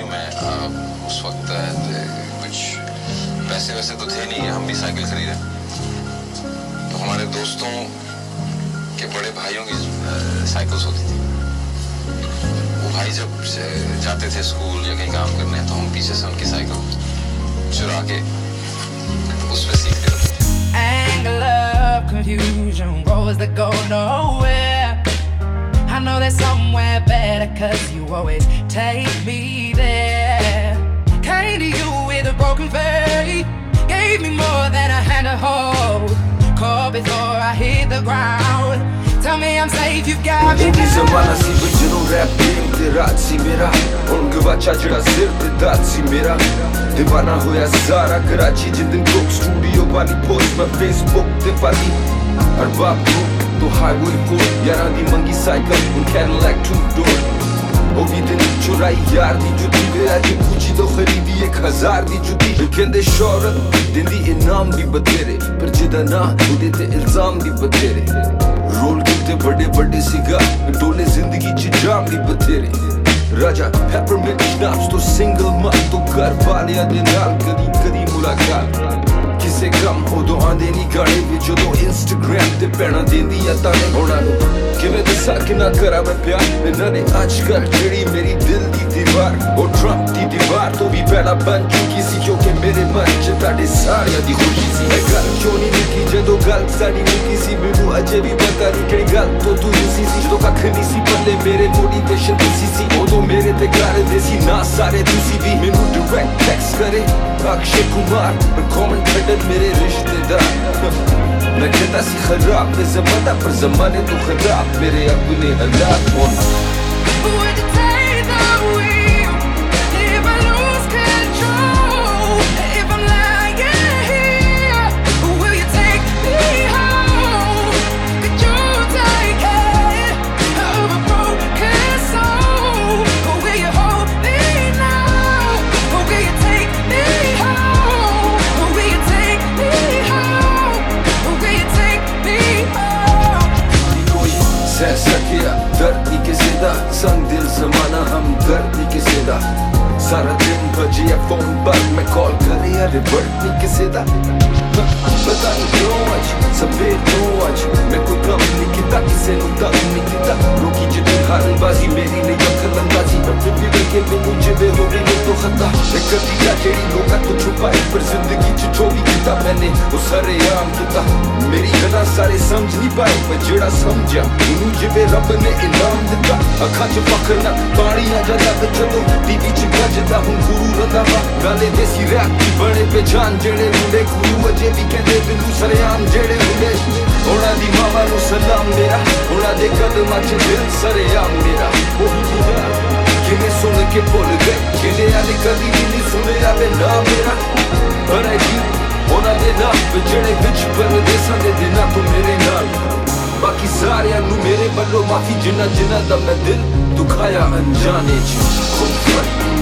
हूँ मैं उस वक्त कुछ पैसे वैसे तो थे नहीं हम भी साइकिल खरीदे। तो हमारे दोस्तों के बड़े भाइयों की साइकिल्स होती थी। वो भाई जब जाते थे स्कूल या कहीं काम करने तो हम पीछे से उनकी साइकिल चुरा के उस पर सीखते थे। Anger, love, confusion, roads that go nowhere. I know there's somewhere better, cause you always take me there. Came to you with a broken face, gave me more than a hand to hold. Call before I hit the ground. Tell me I'm safe, you've got me. Now. تو highway کو یاراں دی منگی cycle, ان ہن Cadillac ٹو ڈو او دیدن چورائی یار دی جو دی ویرا دی جی گوچی تو خریدی ایک ہزار دی جو دی کہندے دے شورت دن دی انام بھی بدے رے پر جدا نہ دے تے الزام دی بدیرے رول کیتے بڑے بڑے سگا، ڈولے زندگی چی جام دی بدیرے راجا پیپر میں شناپس تو سنگل مات تو گھر والے دے نال کدی کدی ملاقات۔ ਕਿਸੇ ਕੰਮ ਉਦੋਂ ਆਂਦੇ ਨਹੀਂ ਗਾਣੇ ਵਿੱਚ ਜਦੋਂ ਇੰਸਟਾਗ੍ਰਾਮ ਤੇ ਪੈਣਾ ਦਿੰਦੀ ਆ ਤਾਂ ਉਹਨਾਂ ਨੂੰ, ਕਿਵੇਂ ਦੱਸਾਂ ਕਿ ਕਰਾਂ ਮੈਂ ਪਿਆਰ ਇਹਨਾਂ ਨੇ ਅੱਜ ਕੱਲ ਜਿਹੜੀ ਮੇਰੀ ਦਿਲ ਦੀ ਦੀਵਾਰ, ਉਹ ਟਰੰਪ ਦੀ ਦੀਵਾਰ ਤੋਂ ਵੀ ਪਹਿਲਾਂ ਬਣ ਚੁੱਕੀ ਸੀ ਕਿਉਂਕਿ ਮੇਰੇ ਮਨ ਚ ਤੁਹਾਡੇ ਸਾਰਿਆਂ ਦੀ ਖੁਸ਼ੀ ਸੀ। ਇਹ ਗੱਲ ਕਿਉਂ ਨਹੀਂ ਨਿੱਕੀ? ਜਦੋਂ ਗੱਲ ਸਾਡੀ ਮੁੱਕੀ ਸੀ, ਮੈਨੂੰ ਅਜੇ ਵੀ ਪਤਾ ਨਹੀਂ ਕਿਹੜੀ ਗੱਲ ਤੋਂ ਤੂੰ ਰੁੱਸੀ ਸੀ। ਜਦੋਂ ਕੱਖ ਨਹੀਂ ਸੀ ਪੱਲੇ, ਮੇਰੇ ਮੋਟੀਵੇਸ਼ਨ ਤੁਸੀਂ ਸੀ, ਉਦੋਂ ਮੇਰੇ ਤੇ ਕਰਦੇ ਸੀ, ਨਾ ਸਾਰੇ ਤੁਸੀਂ ਵੀ करे अक्षय कुमार पर कॉमेंट खटर मेरे रिश्तेदार मैं कहता सी खराब ने जमाना पर जमाने तो खराब मेरे अपने हालात होना सारा दिन बजिया फोन पर मैं कॉल करे या रिवर्ट नहीं किसी दा पता नहीं क्यों आज सवेर क्यों आज मैं कोई कम नहीं किता किसी नु तंग नहीं किता रोकी जितनी हारबाजी मेरी नहीं अकल अंदाजी पर फिर भी लेके मैनू जिवे हो गई मैं तो खता एक कदी या जेड़ी लोगा तो छुपाई पर ਕੀਤਾ ਮੈਨੇ ਉਹ ਸਾਰੇ ਆਮ ਕੀਤਾ। ਮੇਰੀ ਗੱਲਾਂ ਸਾਰੇ ਸਮਝ ਨਹੀਂ ਪਾਏ ਪਰ ਜਿਹੜਾ ਸਮਝਿਆ, ਉਹਨੂੰ ਜਿਵੇਂ ਰੱਬ ਨੇ ਇਨਾਮ ਦਿੱਤਾ। ਅੱਖਾਂ 'ਚ ਫਖਰ ਨਾ, ਪਾਣੀਆਂ ਜਦਾ ਜਦੋਂ ਟੀਵੀ 'ਚ ਗੱਜਦਾ ਹੁਣ ਗੁਰੂ ਰਦਾਵਾ ਗਾਲੇ ਦੇਸੀ ਰੈਪ ਦੀ ਬੜੇ ਪਛਾਣ ਜਿਹੜੇ ਮੁੰਡੇ ਗੁਰੂ ਅਜੇ ਵੀ ਕਹਿੰਦੇ ਬਿੰਦੂ ਸਰਿਆਮ, ਜਿਹੜੇ ਮੁੰਡੇ ਉਹਨਾਂ ਦੀ ਮਾਵਾ ਨੂੰ ਸਲਾਮ ਮੇਰਾ। ਉਹਨਾਂ ਦੇ ਕਦਮਾਂ 'ਚ ਦਿਲ ਸਰਿਆਮ ਮੇਰਾ। ਉਹੀ ਜਿਹੜਾ ਕਿਵੇਂ ਸੁਣ ਕੇ ਭੁੱਲ ਗਏ? ਜਿਹੜੇ ਵਾਲੇ ਕਦੀ ਵੀ ਨਹੀਂ ਸੁਣਿਆ ਵੇ ਨਾ ਮੇਰਾ। ਪਰ ਅਜੀਬ arena Vedere veci per le desa de dena tu merenal बाकी सारे नू मेरे बल्लो माफी जिन्ना जिन्ना दा मैं दिल दुखाया अनजाने च खुद